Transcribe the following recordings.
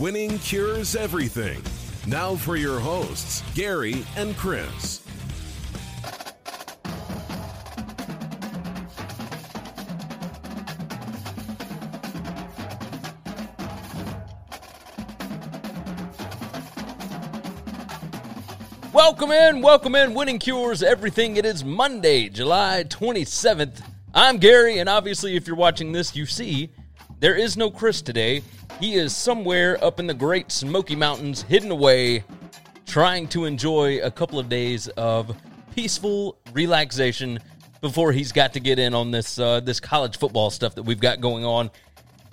Winning cures everything. Now for your hosts, Gary and Chris. Welcome in, welcome in. Winning Cures Everything. It is Monday, July 27th. I'm Gary, and obviously, if you're watching this, you see there is no Chris today. He is somewhere up in the Great Smoky Mountains, hidden away, trying to enjoy a couple of days of peaceful relaxation before he's got to get in on this uh, this college football stuff that we've got going on.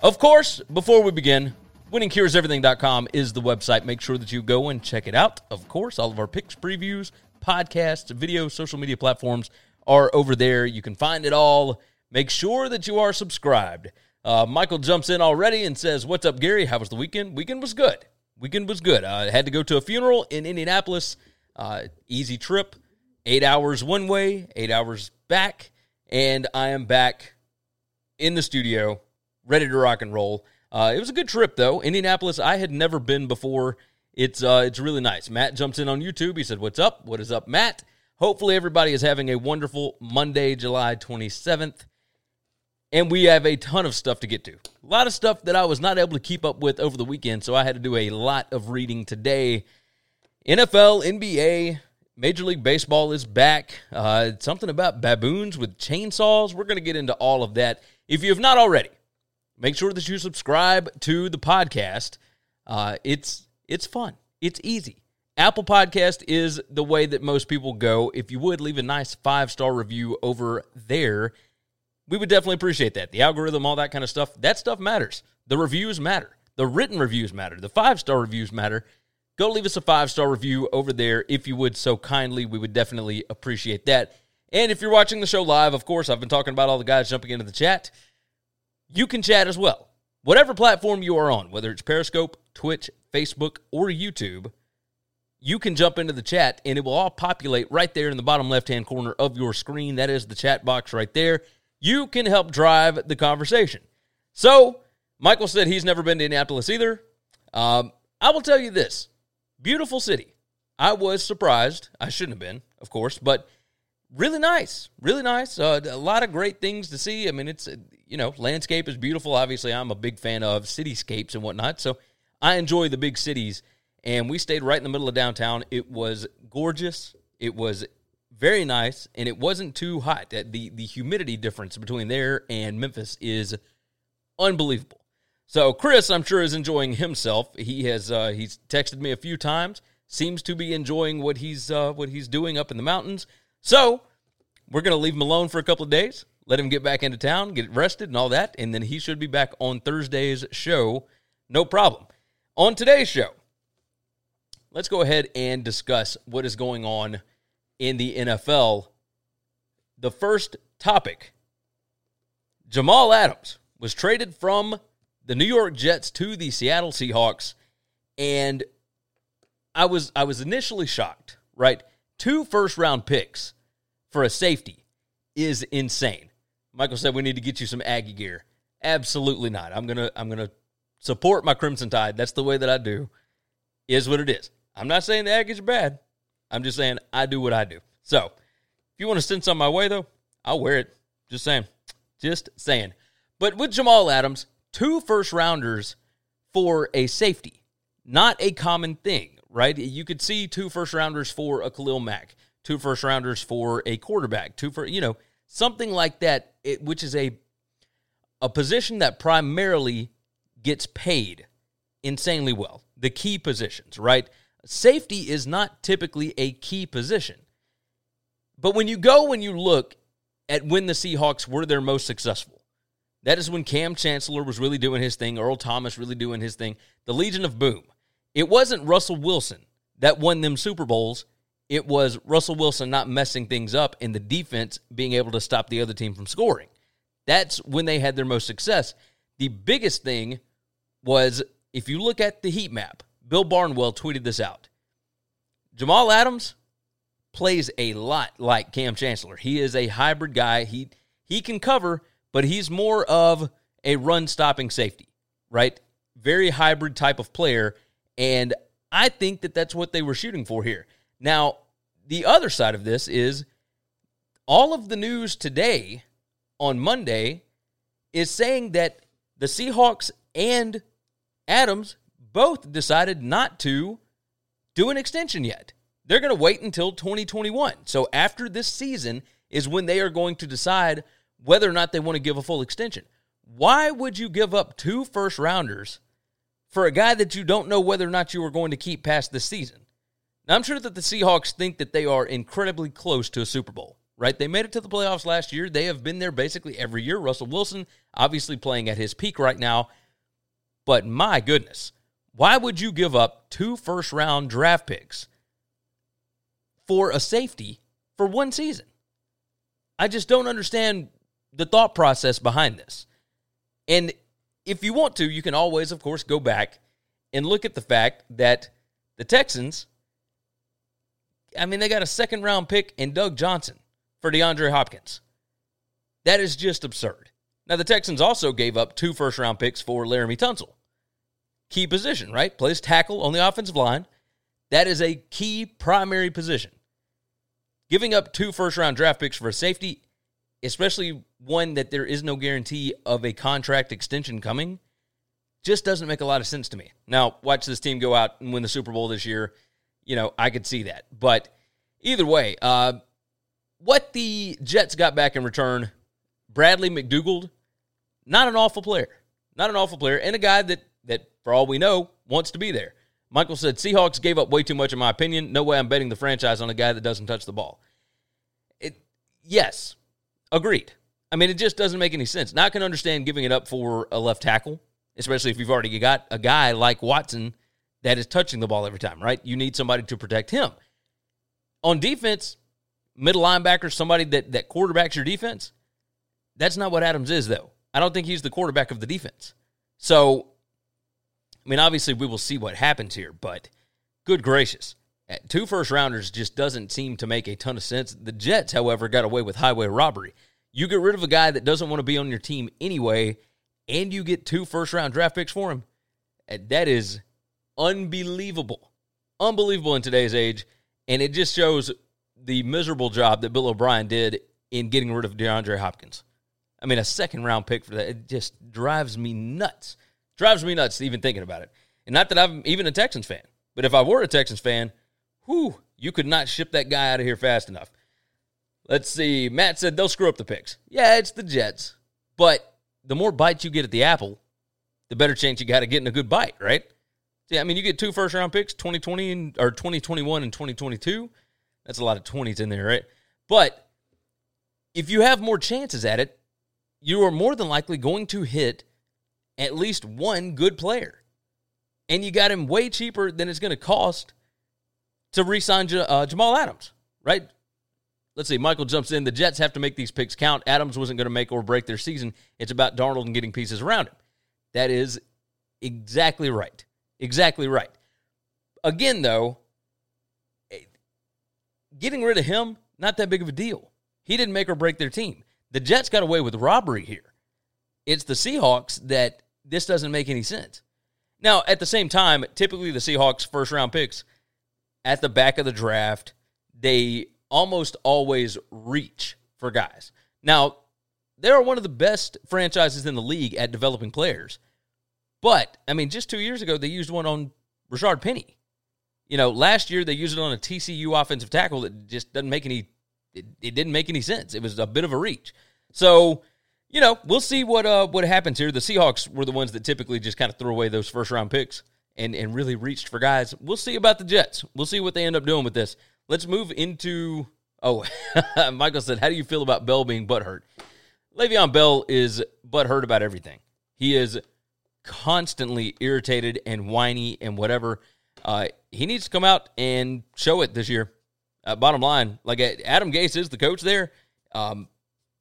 Of course, before we begin, winningcureseverything.com is the website. Make sure that you go and check it out. Of course, all of our picks, previews, podcasts, video, social media platforms are over there. You can find it all. Make sure that you are subscribed. Uh, Michael jumps in already and says, What's up, Gary? How was the weekend? Weekend was good. Weekend was good. I had to go to a funeral in Indianapolis. Uh, easy trip. Eight hours one way, eight hours back. And I am back in the studio, ready to rock and roll. Uh, it was a good trip though. Indianapolis, I had never been before. It's uh, it's really nice. Matt jumps in on YouTube. He said, "What's up? What is up, Matt?" Hopefully, everybody is having a wonderful Monday, July twenty seventh, and we have a ton of stuff to get to. A lot of stuff that I was not able to keep up with over the weekend, so I had to do a lot of reading today. NFL, NBA, Major League Baseball is back. Uh, something about baboons with chainsaws. We're going to get into all of that. If you have not already, make sure that you subscribe to the podcast. Uh, it's it's fun. It's easy. Apple Podcast is the way that most people go. If you would leave a nice five star review over there, we would definitely appreciate that. The algorithm, all that kind of stuff, that stuff matters. The reviews matter. The written reviews matter. The five star reviews matter. Go leave us a five star review over there if you would so kindly. We would definitely appreciate that. And if you're watching the show live, of course, I've been talking about all the guys jumping into the chat you can chat as well. Whatever platform you are on, whether it's Periscope, Twitch, Facebook, or YouTube, you can jump into the chat and it will all populate right there in the bottom left hand corner of your screen. That is the chat box right there. You can help drive the conversation. So, Michael said he's never been to Indianapolis either. Um, I will tell you this beautiful city. I was surprised. I shouldn't have been, of course, but really nice, really nice. Uh, a lot of great things to see. I mean, it's you know, landscape is beautiful. Obviously, I'm a big fan of cityscapes and whatnot, so I enjoy the big cities. And we stayed right in the middle of downtown. It was gorgeous. It was very nice, and it wasn't too hot. The the humidity difference between there and Memphis is unbelievable. So Chris, I'm sure, is enjoying himself. He has uh, he's texted me a few times. Seems to be enjoying what he's uh, what he's doing up in the mountains. So we're gonna leave him alone for a couple of days. Let him get back into town, get rested, and all that, and then he should be back on Thursday's show. No problem. On today's show, let's go ahead and discuss what is going on in the NFL. The first topic Jamal Adams was traded from the New York Jets to the Seattle Seahawks, and I was I was initially shocked, right? Two first round picks for a safety is insane. Michael said we need to get you some Aggie gear. Absolutely not. I'm gonna I'm gonna support my Crimson Tide. That's the way that I do. Is what it is. I'm not saying the Aggies are bad. I'm just saying I do what I do. So if you want to send some my way though, I'll wear it. Just saying. Just saying. But with Jamal Adams, two first rounders for a safety, not a common thing, right? You could see two first rounders for a Khalil Mack, two first rounders for a quarterback, two for you know something like that, it, which is a a position that primarily gets paid insanely well. The key positions, right? Safety is not typically a key position. But when you go and you look at when the Seahawks were their most successful. That is when Kam Chancellor was really doing his thing, Earl Thomas really doing his thing. The Legion of Boom. It wasn't Russell Wilson that won them Super Bowls. It was Russell Wilson not messing things up and the defense being able to stop the other team from scoring. That's when they had their most success. The biggest thing was if you look at the heat map, Bill Barnwell tweeted this out. Jamal Adams plays a lot like Kam Chancellor. He is a hybrid guy. He he can cover, but he's more of a run stopping safety, right? Very hybrid type of player and I think that that's what they were shooting for here. Now, the other side of this is all of the news today on Monday is saying that the Seahawks and Adams both decided not to do an extension yet. They're going to wait until 2021. So after this season is when they are going to decide whether or not they want to give a full extension. Why would you give up two first rounders for a guy that you don't know whether or not you are going to keep past this season? Now, I'm sure that the Seahawks think that they are incredibly close to a Super Bowl, right? They made it to the playoffs last year. They have been there basically every year. Russell Wilson, obviously playing at his peak right now. But my goodness, why would you give up two first round draft picks for a safety for one season? I just don't understand the thought process behind this. And if you want to, you can always, of course, go back and look at the fact that the Texans, I mean, they got a second round pick in Doug Johnson for DeAndre Hopkins. That is just absurd. Now, the Texans also gave up two first round picks for Laremy Tunsil. Key position, right? Plays tackle on the offensive line. That is a key primary position. Giving up two first round draft picks for a safety, especially one that there is no guarantee of a contract extension coming, just doesn't make a lot of sense to me. Now, watch this team go out and win the Super Bowl this year. You know, I could see that. But either way, uh, what the Jets got back in return, Bradley McDougald, not an awful player. Not an awful player, and a guy that, that for all we know, wants to be there. Michael said, Seahawks gave up way too much, in my opinion. No way I'm betting the franchise on a guy that doesn't touch the ball. It, yes, agreed. I mean, it just doesn't make any sense. Now I can understand giving it up for a left tackle, especially if you've already got a guy like Watson that is touching the ball every time, right? You need somebody to protect him. On defense, middle linebacker, somebody that, that quarterbacks your defense, that's not what Adams is, though. I don't think he's the quarterback of the defense. So, I mean, obviously, we will see what happens here, but good gracious. Uh, two first rounders just doesn't seem to make a ton of sense. The Jets, however, got away with highway robbery. You get rid of a guy that doesn't want to be on your team anyway, and you get two first round draft picks for him. Uh, that is unbelievable. Unbelievable in today's age. And it just shows the miserable job that Bill O'Brien did in getting rid of DeAndre Hopkins. I mean, a second round pick for that, it just drives me nuts. Drives me nuts even thinking about it. And not that I'm even a Texans fan, but if I were a Texans fan, whew, you could not ship that guy out of here fast enough. Let's see. Matt said they'll screw up the picks. Yeah, it's the Jets. But the more bites you get at the apple, the better chance you got of getting a good bite, right? Yeah, I mean, you get two first round picks, 2020 and, or 2021 and 2022. That's a lot of 20s in there, right? But if you have more chances at it, you are more than likely going to hit at least one good player. And you got him way cheaper than it's going to cost to re sign uh, Jamal Adams, right? Let's see. Michael jumps in. The Jets have to make these picks count. Adams wasn't going to make or break their season. It's about Darnold and getting pieces around him. That is exactly right. Exactly right. Again, though, getting rid of him, not that big of a deal. He didn't make or break their team. The Jets got away with robbery here. It's the Seahawks that this doesn't make any sense. Now, at the same time, typically the Seahawks' first round picks at the back of the draft, they almost always reach for guys. Now, they are one of the best franchises in the league at developing players. But, I mean, just two years ago, they used one on Rashard Penny. You know, last year they used it on a TCU offensive tackle that just doesn't make any, it, it didn't make any sense. It was a bit of a reach. So, you know, we'll see what uh what happens here. The Seahawks were the ones that typically just kind of threw away those first round picks and and really reached for guys. We'll see about the Jets. We'll see what they end up doing with this. Let's move into Oh, Michael said, How do you feel about Bell being butthurt? Le'Veon Bell is butthurt about everything. He is constantly irritated and whiny and whatever. Uh, he needs to come out and show it this year. Uh, bottom line, like Adam Gase is the coach there, um,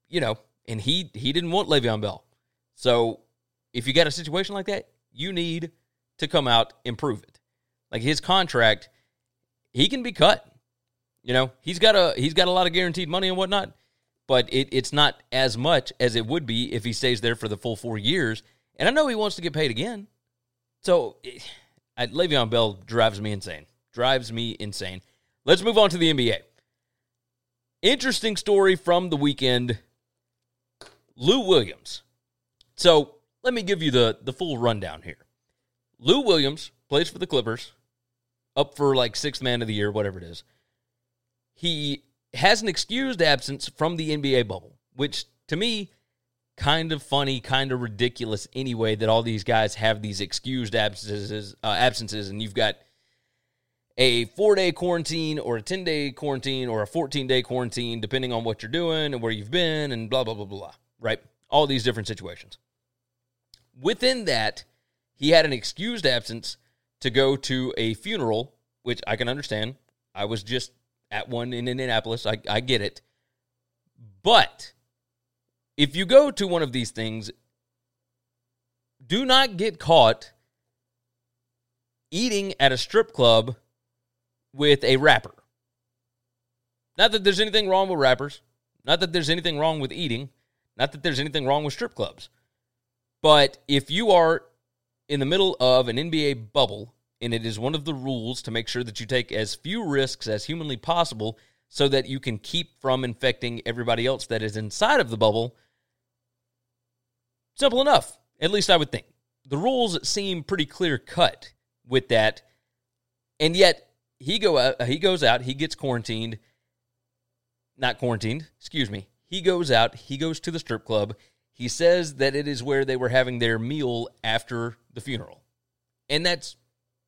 you know, and he he didn't want Le'Veon Bell. So if you got a situation like that, you need to come out and prove it. Like his contract, he can be cut. You know, he's got a he's got a lot of guaranteed money and whatnot, but it, it's not as much as it would be if he stays there for the full four years. And I know he wants to get paid again. So I, Le'Veon Bell drives me insane. Drives me insane. Let's move on to the NBA. Interesting story from the weekend. Lou Williams. So let me give you the, the full rundown here. Lou Williams plays for the Clippers, up for like sixth man of the year, whatever it is. He has an excused absence from the NBA bubble, which to me, kind of funny, kind of ridiculous anyway, that all these guys have these excused absences, uh, absences and you've got a four day quarantine or a 10 day quarantine or a 14 day quarantine, depending on what you're doing and where you've been and blah, blah, blah, blah, blah, right? All these different situations. Within that, he had an excused absence to go to a funeral, which I can understand. I was just at one in Indianapolis. I, I get it. But if you go to one of these things, do not get caught eating at a strip club with a rapper. Not that there's anything wrong with rappers, not that there's anything wrong with eating, not that there's anything wrong with strip clubs. But if you are in the middle of an NBA bubble, and it is one of the rules to make sure that you take as few risks as humanly possible so that you can keep from infecting everybody else that is inside of the bubble. Simple enough, at least I would think. The rules seem pretty clear cut with that. And yet he go out, he goes out, he gets quarantined. Not quarantined, excuse me. He goes out, he goes to the strip club. He says that it is where they were having their meal after the funeral. And that's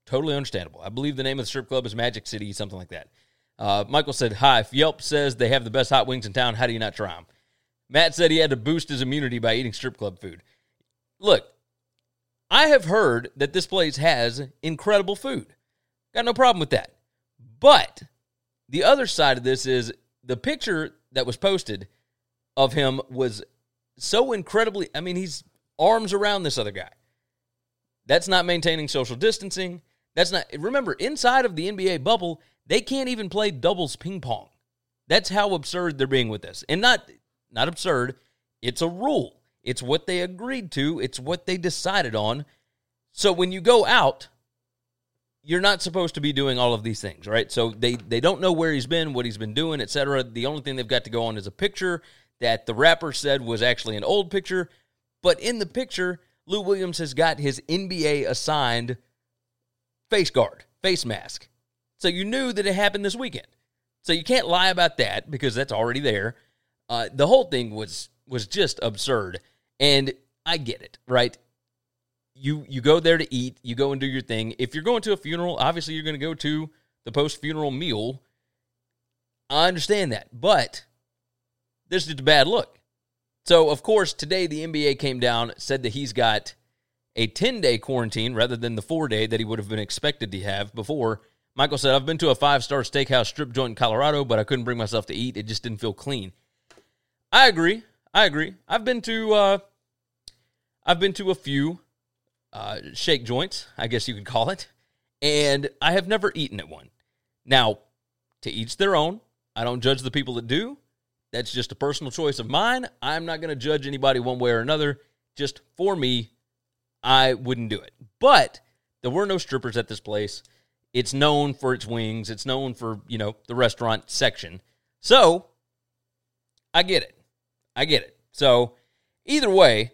totally understandable. I believe the name of the strip club is Magic City, something like that. Uh, Michael said, Hi, if Yelp says they have the best hot wings in town, how do you not try them? Matt said he had to boost his immunity by eating strip club food. Look, I have heard that this place has incredible food. Got no problem with that. But the other side of this is the picture that was posted of him was so incredibly, I mean, he's arms around this other guy. That's not maintaining social distancing. That's not, remember, inside of the NBA bubble, they can't even play doubles ping pong. That's how absurd they're being with this. And not, not absurd, it's a rule. It's what they agreed to, it's what they decided on. So when you go out, you're not supposed to be doing all of these things, right? So they they don't know where he's been, what he's been doing, etc. The only thing they've got to go on is a picture that the rapper said was actually an old picture, but in the picture, Lou Williams has got his NBA assigned face guard, face mask. So you knew that it happened this weekend. So you can't lie about that because that's already there. Uh, the whole thing was was just absurd, and I get it, right? You you go there to eat, you go and do your thing. If you're going to a funeral, obviously you're going to go to the post funeral meal. I understand that, but this is a bad look. So, of course, today the NBA came down, said that he's got a 10 day quarantine rather than the four day that he would have been expected to have before. Michael said, I've been to a five star steakhouse strip joint in Colorado, but I couldn't bring myself to eat. It just didn't feel clean. I agree. I agree. I've been to uh, I've been to a few uh, shake joints, I guess you could call it, and I have never eaten at one. Now, to each their own. I don't judge the people that do. That's just a personal choice of mine. I'm not going to judge anybody one way or another. Just for me, I wouldn't do it. But there were no strippers at this place. It's known for its wings. It's known for, you know, the restaurant section. So, I get it. I get it. So, either way,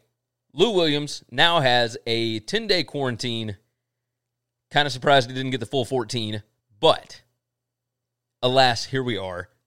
Lou Williams now has a 10 day quarantine. Kind of surprised he didn't get the full 14, but alas, here we are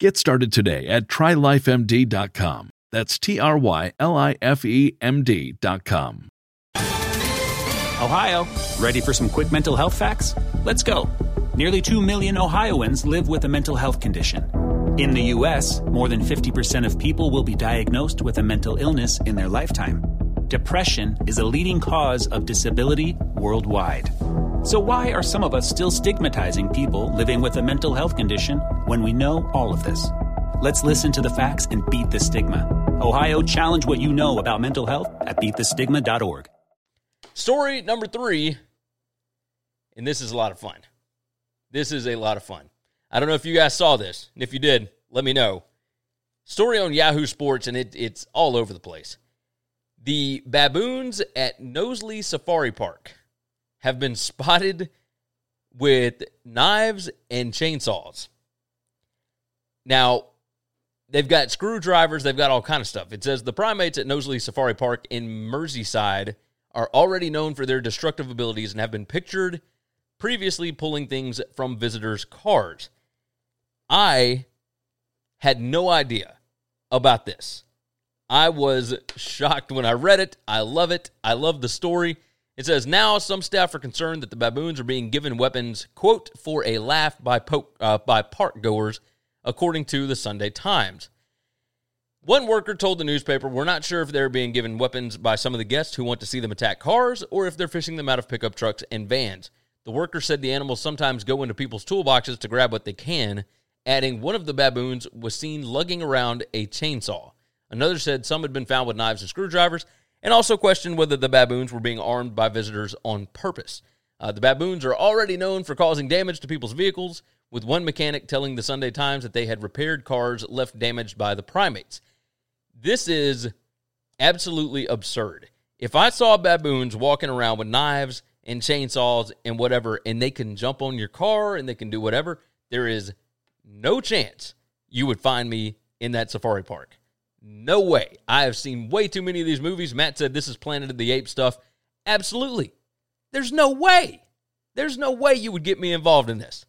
Get started today at trylifemd.com. That's T R Y L I F E M D.com. Ohio, ready for some quick mental health facts? Let's go. Nearly 2 million Ohioans live with a mental health condition. In the U.S., more than 50% of people will be diagnosed with a mental illness in their lifetime. Depression is a leading cause of disability worldwide. So, why are some of us still stigmatizing people living with a mental health condition when we know all of this? Let's listen to the facts and beat the stigma. Ohio, challenge what you know about mental health at beatthestigma.org. Story number three, and this is a lot of fun. This is a lot of fun. I don't know if you guys saw this, and if you did, let me know. Story on Yahoo Sports, and it, it's all over the place. The baboons at Knowsley Safari Park have been spotted with knives and chainsaws. Now, they've got screwdrivers, they've got all kind of stuff. It says the primates at Knowsley Safari Park in Merseyside are already known for their destructive abilities and have been pictured previously pulling things from visitors' cars. I had no idea about this. I was shocked when I read it. I love it. I love the story. It says now some staff are concerned that the baboons are being given weapons, quote, for a laugh by, uh, by park goers, according to the Sunday Times. One worker told the newspaper, We're not sure if they're being given weapons by some of the guests who want to see them attack cars or if they're fishing them out of pickup trucks and vans. The worker said the animals sometimes go into people's toolboxes to grab what they can, adding one of the baboons was seen lugging around a chainsaw. Another said some had been found with knives and screwdrivers, and also questioned whether the baboons were being armed by visitors on purpose. Uh, the baboons are already known for causing damage to people's vehicles, with one mechanic telling the Sunday Times that they had repaired cars left damaged by the primates. This is absolutely absurd. If I saw baboons walking around with knives and chainsaws and whatever, and they can jump on your car and they can do whatever, there is no chance you would find me in that safari park. No way. I have seen way too many of these movies. Matt said this is Planet of the Apes stuff. Absolutely. There's no way. There's no way you would get me involved in this.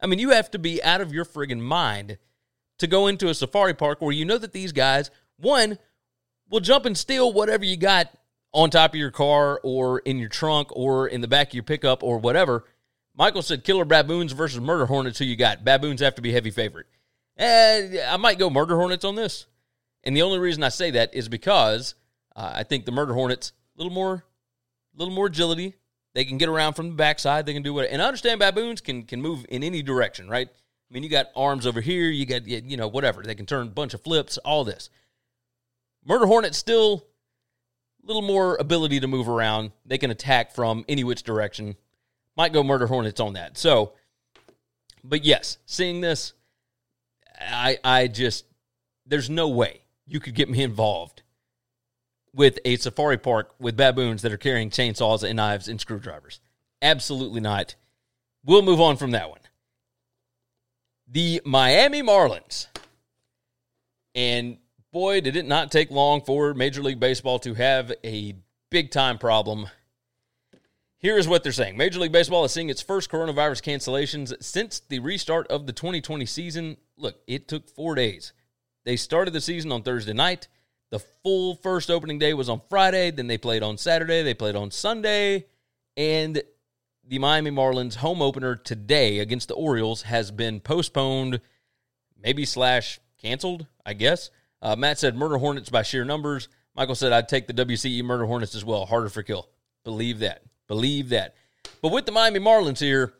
I mean, you have to be out of your friggin' mind to go into a safari park where you know that these guys, one, will jump and steal whatever you got on top of your car or in your trunk or in the back of your pickup or whatever. Michael said killer baboons versus murder hornets. Who you got? Baboons have to be heavy favorite. And I might go murder hornets on this. And the only reason I say that is because uh, I think the murder hornets a little more, little more agility. They can get around from the backside. They can do what. And I understand baboons can can move in any direction, right? I mean, you got arms over here. You got you know whatever. They can turn a bunch of flips. All this. Murder hornets still a little more ability to move around. They can attack from any which direction. Might go murder hornets on that. So, but yes, seeing this, I I just there's no way you could get me involved with a safari park with baboons that are carrying chainsaws and knives and screwdrivers. Absolutely not. We'll move on from that one. The Miami Marlins. And boy, did it not take long for Major League Baseball to have a big time problem. Here is what they're saying Major League Baseball is seeing its first coronavirus cancellations since the restart of the 2020 season. Look, it took four days. They started the season on Thursday night. The full first opening day was on Friday. Then they played on Saturday. They played on Sunday. And the Miami Marlins home opener today against the Orioles has been postponed, maybe slash canceled, I guess. Uh, Matt said murder hornets by sheer numbers. Michael said, I'd take the WCE Murder Hornets as well. Harder for kill. Believe that. Believe that. But with the Miami Marlins here,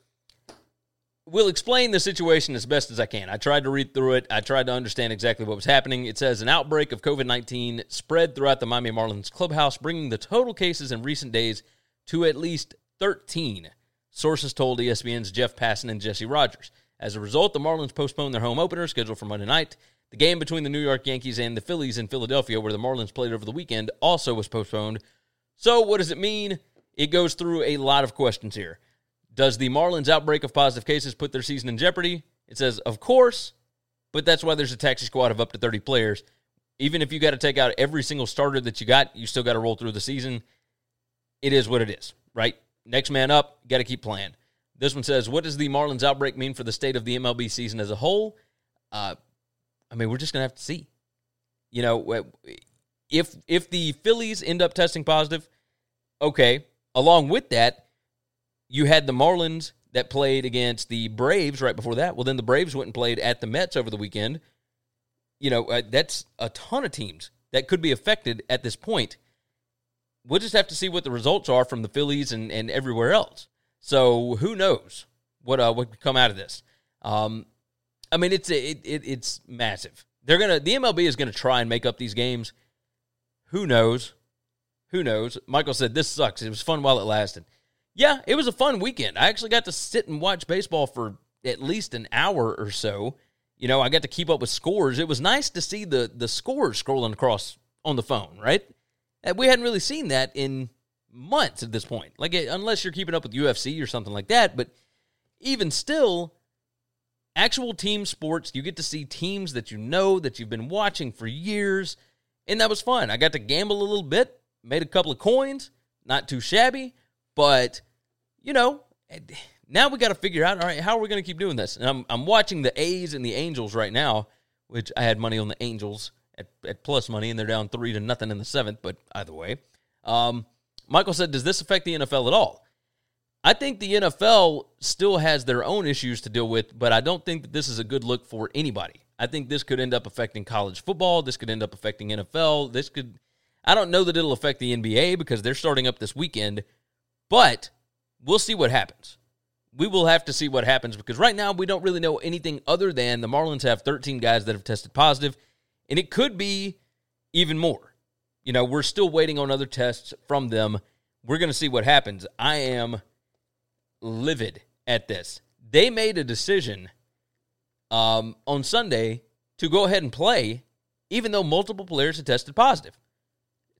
we'll explain the situation as best as I can. I tried to read through it. I tried to understand exactly what was happening. It says an outbreak of COVID 19 spread throughout the Miami Marlins clubhouse, bringing the total cases in recent days to at least 13. Sources told ESPN's Jeff Passan and Jesse Rogers. As a result, the Marlins postponed their home opener scheduled for Monday night. The game between the New York Yankees and the Phillies in Philadelphia, where the Marlins played over the weekend, also was postponed. So, what does it mean? It goes through a lot of questions here. Does the Marlins outbreak of positive cases put their season in jeopardy? It says, of course, but that's why there's a taxi squad of up to 30 players. Even if you got to take out every single starter that you got, you still got to roll through the season. It is what it is, right? Next man up, got to keep playing. This one says, What does the Marlins outbreak mean for the state of the MLB season as a whole? Uh, I mean, we're just going to have to see. You know, if if the Phillies end up testing positive, okay. Along with that, you had the Marlins that played against the Braves right before that. Well, then the Braves went and played at the Mets over the weekend. You know, uh, that's a ton of teams that could be affected at this point. We'll just have to see what the results are from the Phillies and, and everywhere else. So who knows what uh, what could come out of this? Um, I mean, it's it, it it's massive. They're gonna the MLB is gonna try and make up these games. Who knows? Who knows? Michael said this sucks. It was fun while it lasted. Yeah, it was a fun weekend. I actually got to sit and watch baseball for at least an hour or so. You know, I got to keep up with scores. It was nice to see the the scores scrolling across on the phone, right? We hadn't really seen that in months at this point. Like eh, unless you're keeping up with UFC or something like that, but even still actual team sports, you get to see teams that you know that you've been watching for years, and that was fun. I got to gamble a little bit, made a couple of coins, not too shabby, but you know, now we got to figure out all right, how are we going to keep doing this? And I'm I'm watching the A's and the Angels right now, which I had money on the Angels at, at plus money, and they're down three to nothing in the seventh. But either way, um, Michael said, "Does this affect the NFL at all?" I think the NFL still has their own issues to deal with, but I don't think that this is a good look for anybody. I think this could end up affecting college football. This could end up affecting NFL. This could, I don't know that it'll affect the NBA because they're starting up this weekend, but we'll see what happens. We will have to see what happens because right now we don't really know anything other than the Marlins have 13 guys that have tested positive, and it could be even more. You know, we're still waiting on other tests from them. We're going to see what happens. I am livid at this. They made a decision um, on Sunday to go ahead and play, even though multiple players had tested positive.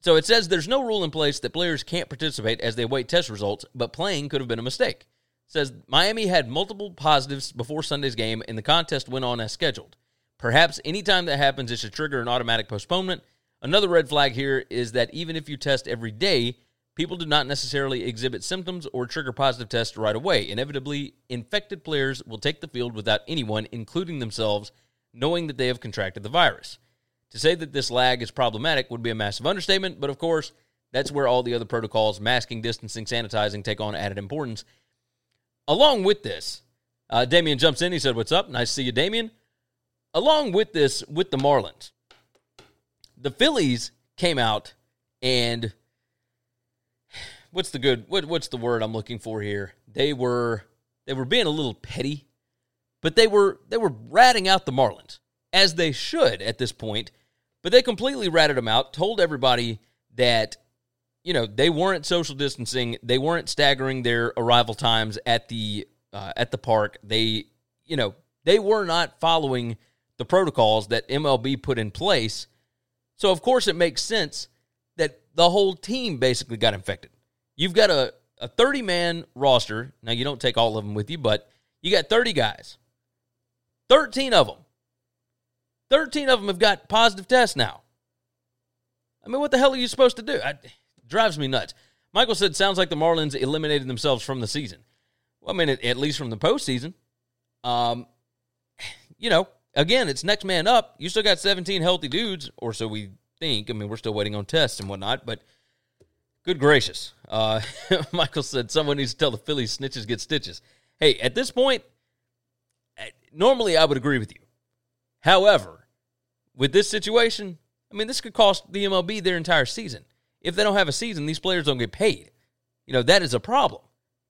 So it says there's no rule in place that players can't participate as they await test results, but playing could have been a mistake. It says Miami had multiple positives before Sunday's game, and the contest went on as scheduled. Perhaps anytime that happens, it should trigger an automatic postponement. Another red flag here is that even if you test every day, people do not necessarily exhibit symptoms or trigger positive tests right away. Inevitably, infected players will take the field without anyone, including themselves, knowing that they have contracted the virus. To say that this lag is problematic would be a massive understatement, but of course, that's where all the other protocols, masking, distancing, sanitizing, take on added importance. Along with this, uh, Damien jumps in. He said, What's up? Nice to see you, Damien. Along with this, with the Marlins, the Phillies came out and what's the good what, what's the word I'm looking for here? They were they were being a little petty, but they were they were ratting out the Marlins as they should at this point but they completely ratted them out, told everybody that, you know, they weren't social distancing, they weren't staggering their arrival times at the uh, at the park. They, you know, they were not following the protocols that MLB put in place. So of course it makes sense that the whole team basically got infected. You've got a, a 30 man roster. Now you don't take all of them with you, but you got 30 guys. 13 of them 13 of them have got positive tests now. I mean, what the hell are you supposed to do? I, it drives me nuts. Michael said, sounds like the Marlins eliminated themselves from the season. Well, I mean, at, at least from the postseason. Um, you know, again, it's next man up. You still got 17 healthy dudes, or so we think. I mean, we're still waiting on tests and whatnot, but good gracious. Uh, Michael said, someone needs to tell the Phillies snitches get stitches. Hey, at this point, normally I would agree with you. However, with this situation, I mean, this could cost the MLB their entire season. If they don't have a season, these players don't get paid. You know, that is a problem.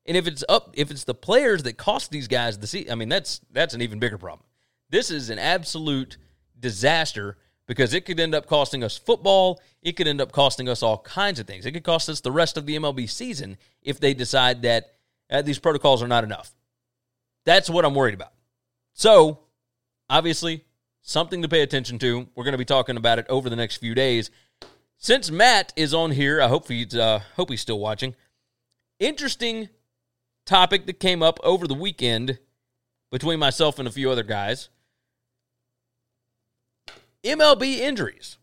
And if it's up, if it's the players that cost these guys the season, I mean, that's that's an even bigger problem. This is an absolute disaster because it could end up costing us football. It could end up costing us all kinds of things. It could cost us the rest of the MLB season if they decide that uh, these protocols are not enough. That's what I'm worried about. So, obviously, something to pay attention to. We're going to be talking about it over the next few days. Since Matt is on here, I hope he's uh, hope he's still watching. Interesting topic that came up over the weekend between myself and a few other guys. MLB injuries.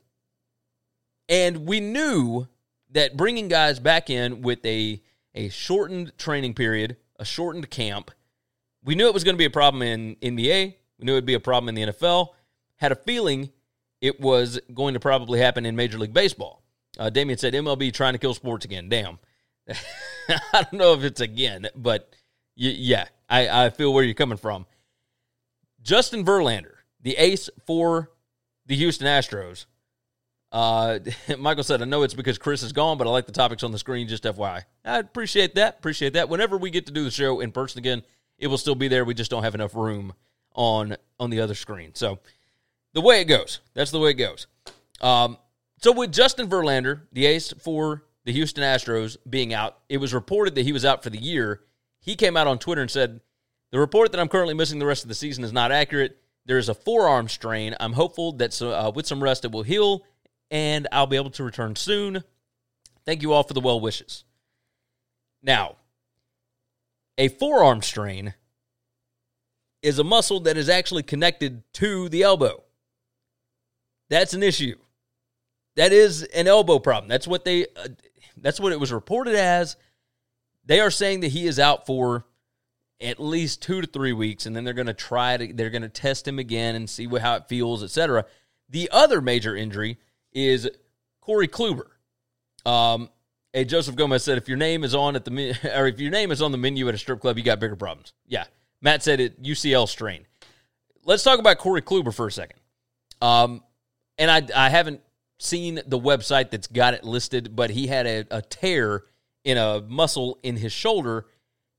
And we knew that bringing guys back in with a a shortened training period, a shortened camp, we knew it was going to be a problem in NBA. We knew it would be a problem in the NFL. Had a feeling it was going to probably happen in Major League Baseball. Uh, Damien said MLB trying to kill sports again. Damn. I don't know if it's again, but y- yeah, I, I feel where you're coming from. Justin Verlander, the ace for the Houston Astros. Uh, Michael said, I know it's because Chris is gone, but I like the topics on the screen, just FYI. I appreciate that. Appreciate that. Whenever we get to do the show in person again, it will still be there. We just don't have enough room on on the other screen. So the way it goes, that's the way it goes. Um, so with Justin Verlander, the ace for the Houston Astros being out, it was reported that he was out for the year. He came out on Twitter and said, "The report that I'm currently missing the rest of the season is not accurate. There is a forearm strain. I'm hopeful that uh, with some rest it will heal, and I'll be able to return soon. Thank you all for the well wishes." Now, a forearm strain is a muscle that is actually connected to the elbow. That's an issue. That is an elbow problem. That's what they uh, that's what it was reported as. They are saying that he is out for at least 2 to 3 weeks and then they're going to try to they're going to test him again and see what, how it feels, etc. The other major injury is Corey Kluber. Um, Hey, Joseph Gomez said, if your name is on at the or if your name is on the menu at a strip club, you got bigger problems. Yeah, Matt said it. UCL strain. Let's talk about Corey Kluber for a second. Um, and I I haven't seen the website that's got it listed, but he had a, a tear in a muscle in his shoulder.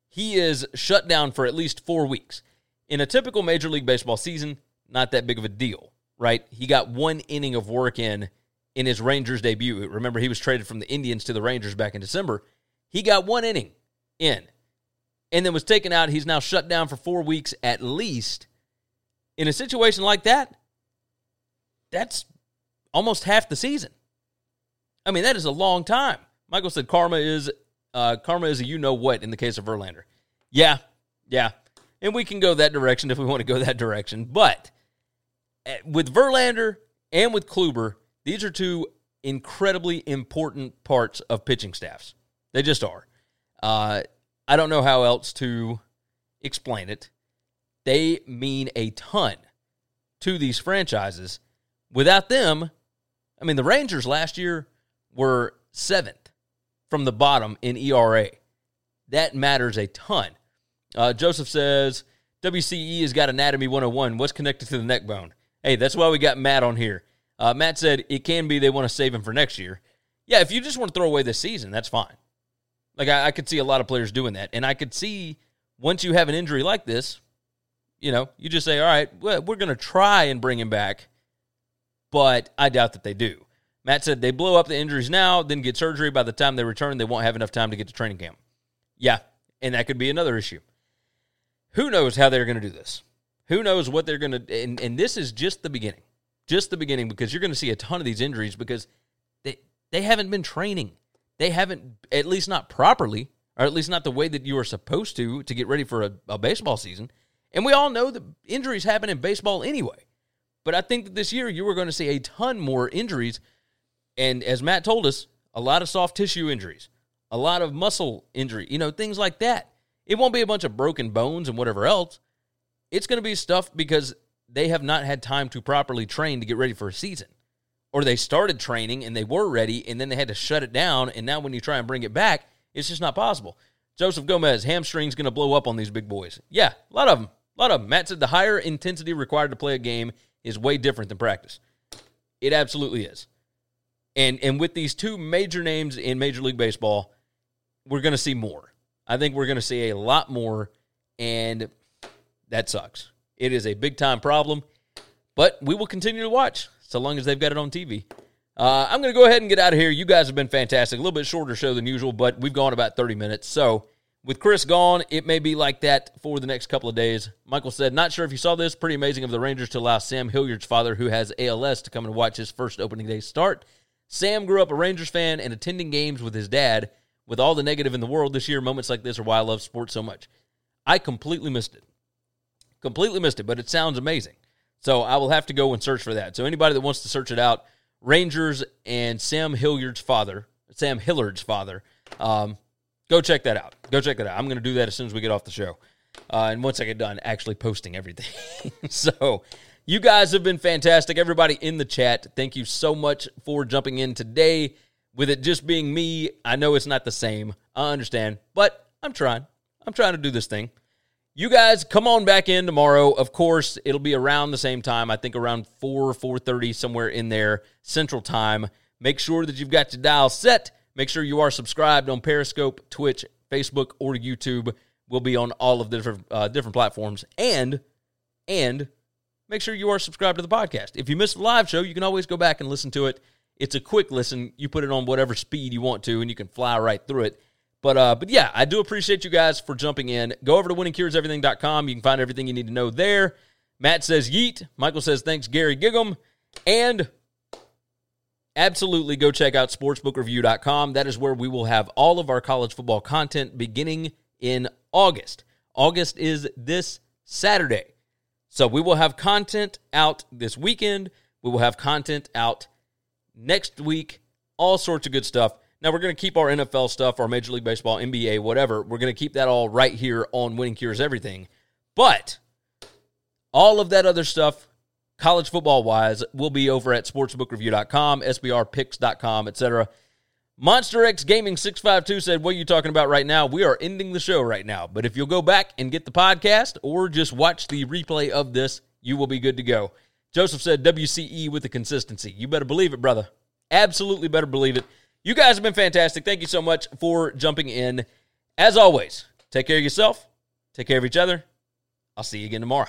He is shut down for at least four weeks. In a typical Major League Baseball season, not that big of a deal, right? He got one inning of work in in his Rangers debut. Remember, he was traded from the Indians to the Rangers back in December. He got one inning in and then was taken out. He's now shut down for four weeks at least. In a situation like that, that's almost half the season. I mean, that is a long time. Michael said karma is uh, karma is a you know what in the case of Verlander. Yeah, yeah. And we can go that direction if we want to go that direction. But eh, with Verlander and with Kluber, these are two incredibly important parts of pitching staffs. They just are. Uh, I don't know how else to explain it. They mean a ton to these franchises. Without them, I mean, the Rangers last year were seventh from the bottom in ERA. That matters a ton. Uh, Joseph says WCE has got Anatomy 101. What's connected to the neck bone? Hey, that's why we got Matt on here. Uh, Matt said it can be they want to save him for next year. Yeah, if you just want to throw away this season, that's fine. Like I, I could see a lot of players doing that, and I could see once you have an injury like this, you know, you just say, all right, well, we're going to try and bring him back, but I doubt that they do. Matt said they blow up the injuries now, then get surgery. By the time they return, they won't have enough time to get to training camp. Yeah, and that could be another issue. Who knows how they're going to do this? Who knows what they're going to? And, and this is just the beginning just the beginning because you're going to see a ton of these injuries because they they haven't been training. They haven't at least not properly, or at least not the way that you are supposed to to get ready for a, a baseball season. And we all know that injuries happen in baseball anyway. But I think that this year you are going to see a ton more injuries. And as Matt told us, a lot of soft tissue injuries, a lot of muscle injury, you know, things like that. It won't be a bunch of broken bones and whatever else. It's going to be stuff because they have not had time to properly train to get ready for a season. Or they started training and they were ready and then they had to shut it down. And now when you try and bring it back, it's just not possible. Joseph Gomez, hamstring's going to blow up on these big boys. Yeah, a lot of them. A lot of them. Matt said the higher intensity required to play a game is way different than practice. It absolutely is. And and with these two major names in Major League Baseball, we're going to see more. I think we're going to see a lot more and that sucks. It is a big time problem, but we will continue to watch so long as they've got it on TV. Uh, I'm going to go ahead and get out of here. You guys have been fantastic. A little bit shorter show than usual, but we've gone about 30 minutes. So, with Chris gone, it may be like that for the next couple of days. Michael said, Not sure if you saw this. Pretty amazing of the Rangers to allow Sam Hilliard's father, who has ALS, to come and watch his first opening day start. Sam grew up a Rangers fan and attending games with his dad. With all the negative in the world this year, moments like this are why I love sports so much. I completely missed it. Completely missed it, but it sounds amazing. So I will have to go and search for that. So anybody that wants to search it out, Rangers and Sam Hilliard's father, Sam Hilliard's father, um, go check that out. Go check that out. I'm going to do that as soon as we get off the show. Uh, and once I get done actually posting everything. so you guys have been fantastic. Everybody in the chat, thank you so much for jumping in today. With it just being me, I know it's not the same. I understand, but I'm trying. I'm trying to do this thing. You guys come on back in tomorrow. Of course, it'll be around the same time. I think around 4 4:30 somewhere in there Central Time. Make sure that you've got your dial set. Make sure you are subscribed on Periscope, Twitch, Facebook, or YouTube. We'll be on all of the different uh, different platforms. And and make sure you are subscribed to the podcast. If you missed the live show, you can always go back and listen to it. It's a quick listen. You put it on whatever speed you want to, and you can fly right through it. But uh, but yeah, I do appreciate you guys for jumping in. Go over to winningcureseverything.com. You can find everything you need to know there. Matt says yeet. Michael says thanks, Gary Giggum. And absolutely go check out sportsbookreview.com. That is where we will have all of our college football content beginning in August. August is this Saturday. So we will have content out this weekend. We will have content out next week. All sorts of good stuff. Now we're going to keep our NFL stuff, our Major League Baseball, NBA, whatever. We're going to keep that all right here on Winning Cures Everything. But all of that other stuff, college football wise, will be over at sportsbookreview.com, sbrpicks.com, etc. Monster X Gaming 652 said, What are you talking about right now? We are ending the show right now. But if you'll go back and get the podcast or just watch the replay of this, you will be good to go. Joseph said, WCE with the consistency. You better believe it, brother. Absolutely better believe it. You guys have been fantastic. Thank you so much for jumping in. As always, take care of yourself, take care of each other. I'll see you again tomorrow.